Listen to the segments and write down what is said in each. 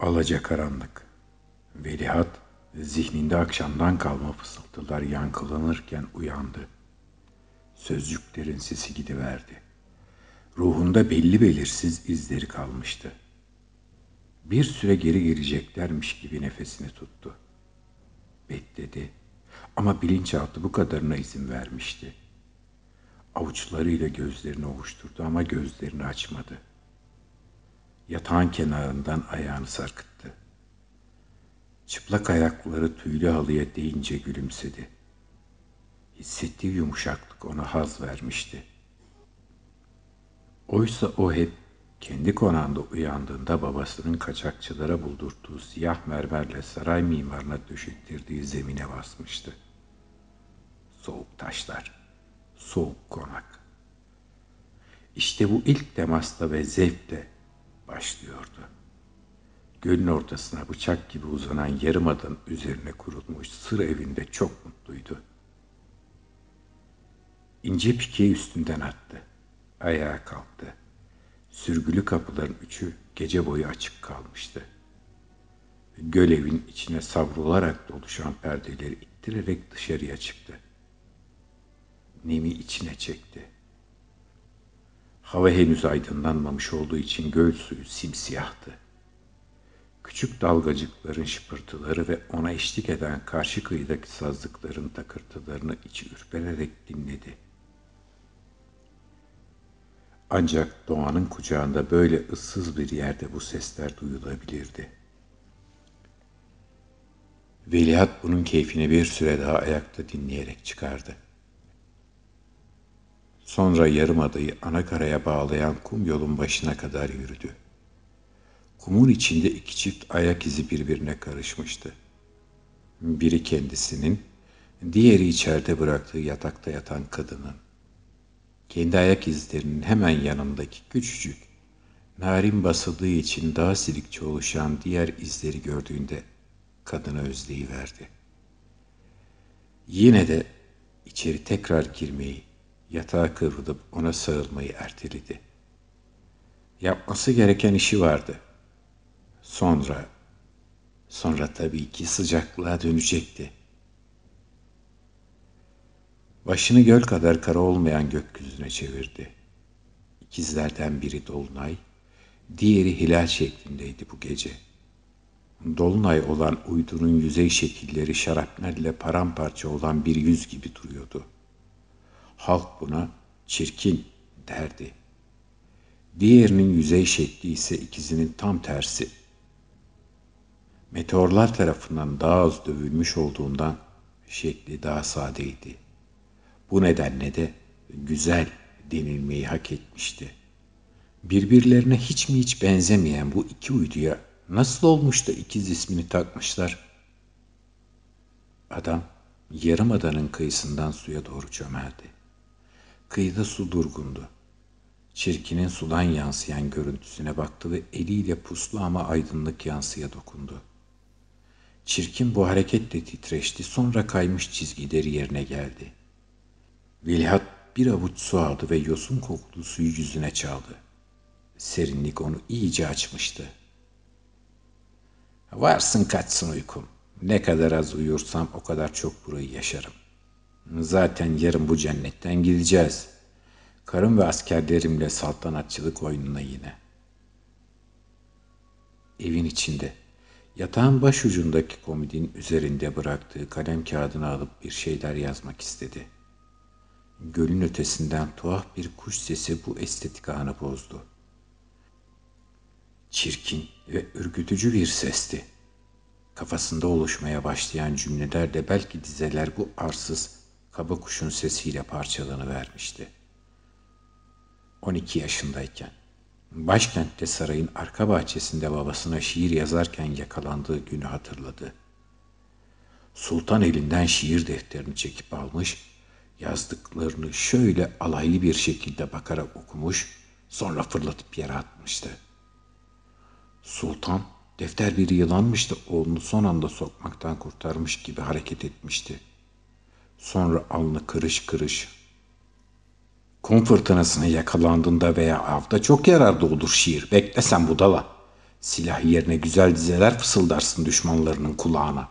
Alacakaranlık. Velihat zihninde akşamdan kalma fısıltılar yankılanırken uyandı. Sözcüklerin sesi gidiverdi. Ruhunda belli belirsiz izleri kalmıştı. Bir süre geri geleceklermiş gibi nefesini tuttu. Bekledi ama bilinçaltı bu kadarına izin vermişti. Avuçlarıyla gözlerini ovuşturdu ama gözlerini açmadı. Yatağın kenarından ayağını sarkıttı. Çıplak ayakları tüylü halıya değince gülümsedi. Hissettiği yumuşaklık ona haz vermişti. Oysa o hep kendi konağında uyandığında babasının kaçakçılara buldurttuğu siyah mermerle saray mimarına döşettirdiği zemine basmıştı. Soğuk taşlar, soğuk konak. İşte bu ilk temasta ve zevkle başlıyordu. Gölün ortasına bıçak gibi uzanan yarım adanın üzerine kurulmuş sır evinde çok mutluydu. İnce pikeyi üstünden attı. Ayağa kalktı. Sürgülü kapıların üçü gece boyu açık kalmıştı. Göl evin içine savrularak doluşan perdeleri ittirerek dışarıya çıktı. Nemi içine çekti. Hava henüz aydınlanmamış olduğu için göl suyu simsiyahtı. Küçük dalgacıkların şıpırtıları ve ona eşlik eden karşı kıyıdaki sazlıkların takırtılarını içi ürpererek dinledi. Ancak doğanın kucağında böyle ıssız bir yerde bu sesler duyulabilirdi. Velihat bunun keyfini bir süre daha ayakta dinleyerek çıkardı. Sonra yarım adayı ana karaya bağlayan kum yolun başına kadar yürüdü. Kumun içinde iki çift ayak izi birbirine karışmıştı. Biri kendisinin, diğeri içeride bıraktığı yatakta yatan kadının. Kendi ayak izlerinin hemen yanındaki küçücük, narin basıldığı için daha silikçe oluşan diğer izleri gördüğünde kadını özleyiverdi. Yine de içeri tekrar girmeyi, yatağa kıvrılıp ona sarılmayı erteledi. Yapması gereken işi vardı. Sonra, sonra tabii ki sıcaklığa dönecekti. Başını göl kadar kara olmayan gökyüzüne çevirdi. İkizlerden biri dolunay, diğeri hilal şeklindeydi bu gece. Dolunay olan uydunun yüzey şekilleri şarapnerle paramparça olan bir yüz gibi duruyordu. Halk buna çirkin derdi. Diğerinin yüzey şekli ise ikizinin tam tersi. Meteorlar tarafından daha az dövülmüş olduğundan şekli daha sadeydi. Bu nedenle de güzel denilmeyi hak etmişti. Birbirlerine hiç mi hiç benzemeyen bu iki uyduya nasıl olmuş da ikiz ismini takmışlar? Adam yarım adanın kıyısından suya doğru çömeldi. Kıyıda su durgundu. Çirkinin sudan yansıyan görüntüsüne baktı ve eliyle puslu ama aydınlık yansıya dokundu. Çirkin bu hareketle titreşti, sonra kaymış çizgileri yerine geldi. Velihat bir avuç su aldı ve yosun kokulu suyu yüzüne çaldı. Serinlik onu iyice açmıştı. Varsın kaçsın uykum. Ne kadar az uyursam o kadar çok burayı yaşarım. Zaten yarın bu cennetten gideceğiz. Karım ve askerlerimle saltanatçılık oyununa yine. Evin içinde, yatağın baş ucundaki komodin üzerinde bıraktığı kalem kağıdını alıp bir şeyler yazmak istedi. Gölün ötesinden tuhaf bir kuş sesi bu estetik anı bozdu. Çirkin ve ürkütücü bir sesti. Kafasında oluşmaya başlayan cümleler belki dizeler bu arsız, kaba kuşun sesiyle parçalanıvermişti. 12 yaşındayken başkentte sarayın arka bahçesinde babasına şiir yazarken yakalandığı günü hatırladı. Sultan elinden şiir defterini çekip almış, yazdıklarını şöyle alaylı bir şekilde bakarak okumuş, sonra fırlatıp yere atmıştı. Sultan defter bir yılanmış da oğlunu son anda sokmaktan kurtarmış gibi hareket etmişti. Sonra alnı kırış kırış. Kum fırtınasına yakalandığında veya avda çok yararlı olur şiir. Bekle sen budala. Silah yerine güzel dizeler fısıldarsın düşmanlarının kulağına,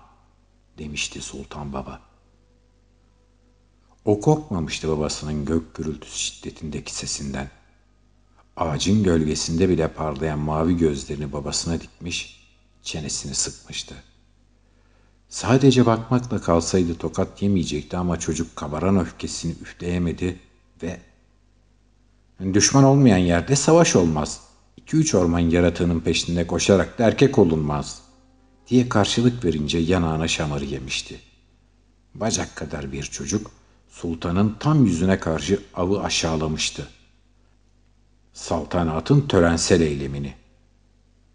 demişti Sultan Baba. O korkmamıştı babasının gök gürültüsü şiddetindeki sesinden. Ağacın gölgesinde bile parlayan mavi gözlerini babasına dikmiş, çenesini sıkmıştı. Sadece bakmakla kalsaydı tokat yemeyecekti ama çocuk kabaran öfkesini üfleyemedi ve Düşman olmayan yerde savaş olmaz. İki üç orman yaratığının peşinde koşarak da erkek olunmaz diye karşılık verince yanağına şamarı yemişti. Bacak kadar bir çocuk sultanın tam yüzüne karşı avı aşağılamıştı. Saltanatın törensel eylemini.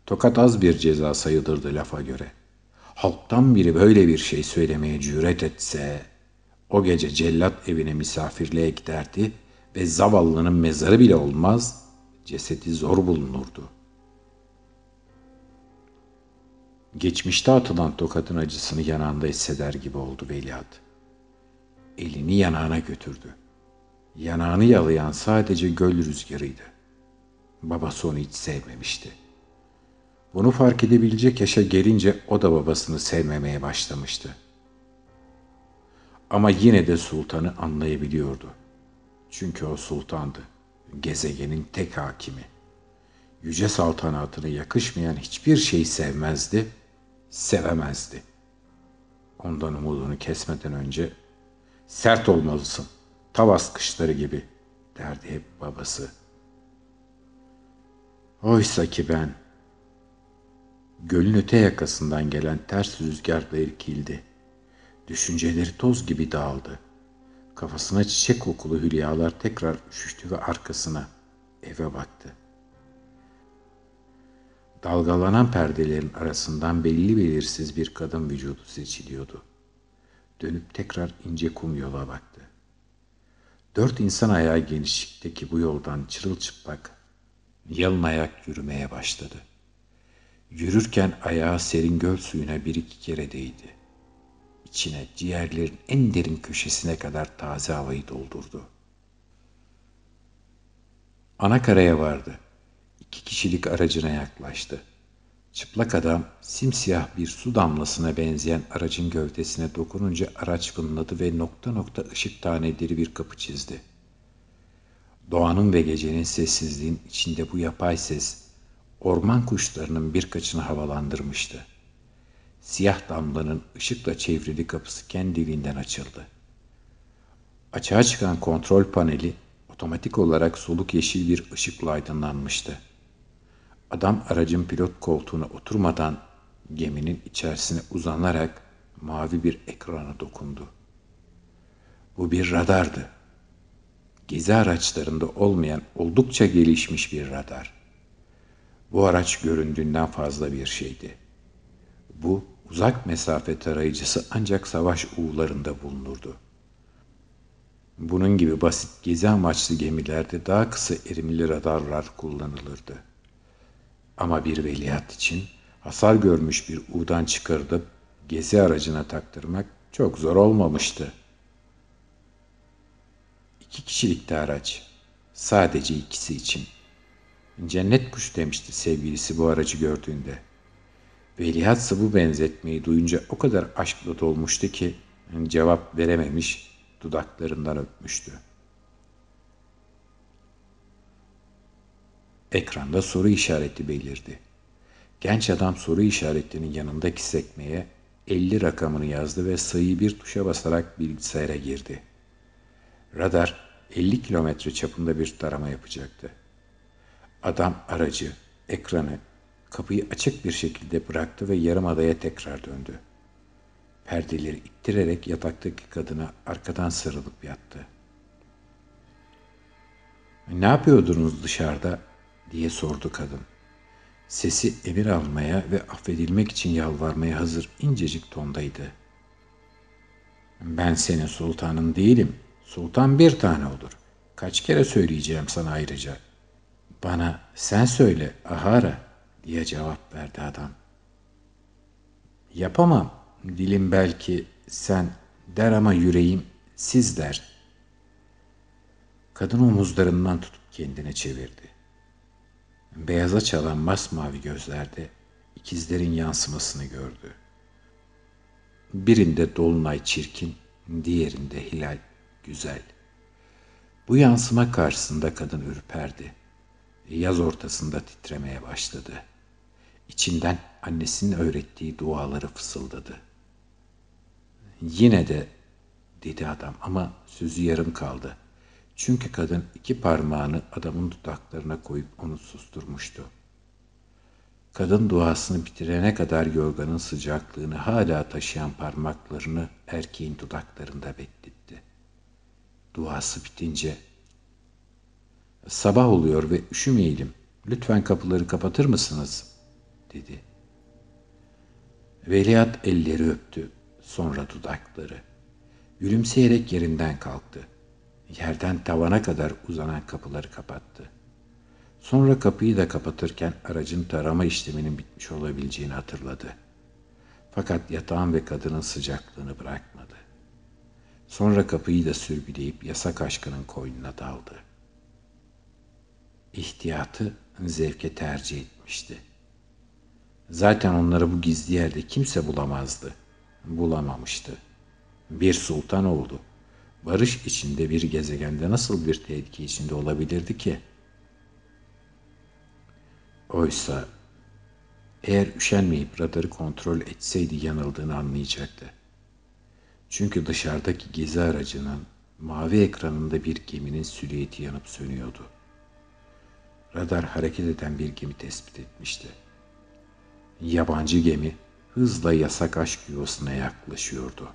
Tokat az bir ceza sayılırdı lafa göre. Halktan biri böyle bir şey söylemeye cüret etse, o gece cellat evine misafirliğe giderdi ve zavallının mezarı bile olmaz, cesedi zor bulunurdu. Geçmişte atılan tokatın acısını yanağında hisseder gibi oldu Veliaht. Elini yanağına götürdü. Yanağını yalayan sadece göl rüzgarıydı. Babası onu hiç sevmemişti. Bunu fark edebilecek yaşa gelince o da babasını sevmemeye başlamıştı. Ama yine de sultanı anlayabiliyordu.'' Çünkü o sultandı. Gezegenin tek hakimi. Yüce saltanatına yakışmayan hiçbir şeyi sevmezdi, sevemezdi. Ondan umudunu kesmeden önce sert olmalısın, tavas kışları gibi derdi hep babası. Oysa ki ben gölün öte yakasından gelen ters rüzgarla irkildi. Düşünceleri toz gibi dağıldı. Kafasına çiçek kokulu hülyalar tekrar üşüştü ve arkasına eve baktı. Dalgalanan perdelerin arasından belli belirsiz bir kadın vücudu seçiliyordu. Dönüp tekrar ince kum yola baktı. Dört insan ayağı genişlikteki bu yoldan çırılçıplak, yalın ayak yürümeye başladı. Yürürken ayağı serin göl suyuna bir iki kere değdi içine, ciğerlerin en derin köşesine kadar taze havayı doldurdu. Ana karaya vardı. İki kişilik aracına yaklaştı. Çıplak adam simsiyah bir su damlasına benzeyen aracın gövdesine dokununca araç fınladı ve nokta nokta ışık taneleri bir kapı çizdi. Doğanın ve gecenin sessizliğin içinde bu yapay ses orman kuşlarının birkaçını havalandırmıştı. Siyah damlanın ışıkla çevrili kapısı kendiliğinden açıldı. Açığa çıkan kontrol paneli otomatik olarak soluk yeşil bir ışıkla aydınlanmıştı. Adam aracın pilot koltuğuna oturmadan geminin içerisine uzanarak mavi bir ekrana dokundu. Bu bir radardı. Gezi araçlarında olmayan oldukça gelişmiş bir radar. Bu araç göründüğünden fazla bir şeydi. Bu Uzak mesafe tarayıcısı ancak savaş uğularında bulunurdu. Bunun gibi basit gezi amaçlı gemilerde daha kısa erimli radarlar kullanılırdı. Ama bir veliaht için hasar görmüş bir uğdan çıkarılıp gezi aracına taktırmak çok zor olmamıştı. İki kişilikti araç. Sadece ikisi için. Cennet kuş demişti sevgilisi bu aracı gördüğünde. Veliahtsa bu benzetmeyi duyunca o kadar aşkla dolmuştu ki cevap verememiş, dudaklarından öpmüştü. Ekranda soru işareti belirdi. Genç adam soru işaretinin yanındaki sekmeye 50 rakamını yazdı ve sayıyı bir tuşa basarak bilgisayara girdi. Radar 50 kilometre çapında bir tarama yapacaktı. Adam aracı, ekranı Kapıyı açık bir şekilde bıraktı ve yarım adaya tekrar döndü. Perdeleri ittirerek yataktaki kadına arkadan sarılıp yattı. Ne yapıyordunuz dışarıda diye sordu kadın. Sesi emir almaya ve affedilmek için yalvarmaya hazır incecik tondaydı. Ben senin sultanın değilim. Sultan bir tane olur. Kaç kere söyleyeceğim sana ayrıca. Bana sen söyle Ahara diye cevap verdi adam. Yapamam. Dilim belki sen der ama yüreğim siz der. Kadın omuzlarından tutup kendine çevirdi. beyaza çalan masmavi gözlerde ikizlerin yansımasını gördü. Birinde dolunay çirkin, diğerinde hilal güzel. Bu yansıma karşısında kadın ürperdi. Yaz ortasında titremeye başladı. İçinden annesinin öğrettiği duaları fısıldadı. Yine de dedi adam ama sözü yarım kaldı. Çünkü kadın iki parmağını adamın dudaklarına koyup onu susturmuştu. Kadın duasını bitirene kadar yorganın sıcaklığını hala taşıyan parmaklarını erkeğin dudaklarında bekletti. Duası bitince sabah oluyor ve üşümeyelim. Lütfen kapıları kapatır mısınız? dedi. Veliaht elleri öptü, sonra dudakları. Gülümseyerek yerinden kalktı. Yerden tavana kadar uzanan kapıları kapattı. Sonra kapıyı da kapatırken aracın tarama işleminin bitmiş olabileceğini hatırladı. Fakat yatağın ve kadının sıcaklığını bırakmadı. Sonra kapıyı da sürgüleyip yasak aşkının koynuna daldı. İhtiyatı zevke tercih etmişti. Zaten onları bu gizli yerde kimse bulamazdı. Bulamamıştı. Bir sultan oldu. Barış içinde bir gezegende nasıl bir tehlike içinde olabilirdi ki?'' Oysa eğer üşenmeyip radarı kontrol etseydi yanıldığını anlayacaktı. Çünkü dışarıdaki gezi aracının mavi ekranında bir geminin silüeti yanıp sönüyordu. Radar hareket eden bir gemi tespit etmişti. Yabancı gemi hızla yasak aşk yuvasına yaklaşıyordu.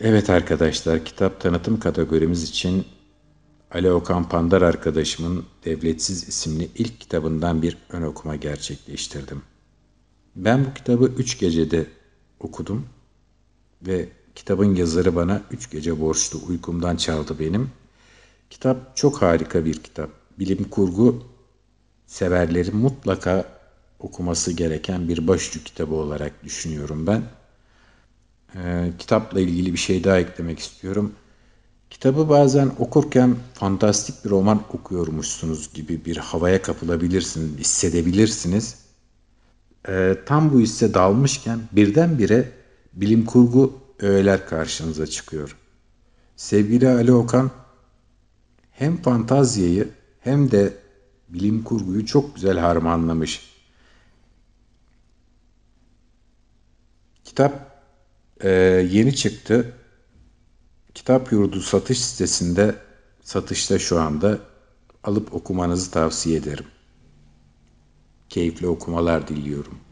Evet arkadaşlar kitap tanıtım kategorimiz için Ali Okan Pandar arkadaşımın Devletsiz isimli ilk kitabından bir ön okuma gerçekleştirdim. Ben bu kitabı üç gecede okudum ve kitabın yazarı bana üç gece borçlu uykumdan çaldı benim. Kitap çok harika bir kitap. Bilim kurgu severlerin mutlaka okuması gereken bir başucu kitabı olarak düşünüyorum ben. Ee, kitapla ilgili bir şey daha eklemek istiyorum. Kitabı bazen okurken fantastik bir roman okuyormuşsunuz gibi bir havaya kapılabilirsiniz, hissedebilirsiniz. Ee, tam bu hisse dalmışken birdenbire bilim kurgu öğeler karşınıza çıkıyor. Sevgili Ali Okan hem fantaziyeyi hem de bilim kurguyu çok güzel harmanlamış. Kitap e, yeni çıktı. Kitap Yurdu satış sitesinde satışta şu anda alıp okumanızı tavsiye ederim. Keyifli okumalar diliyorum.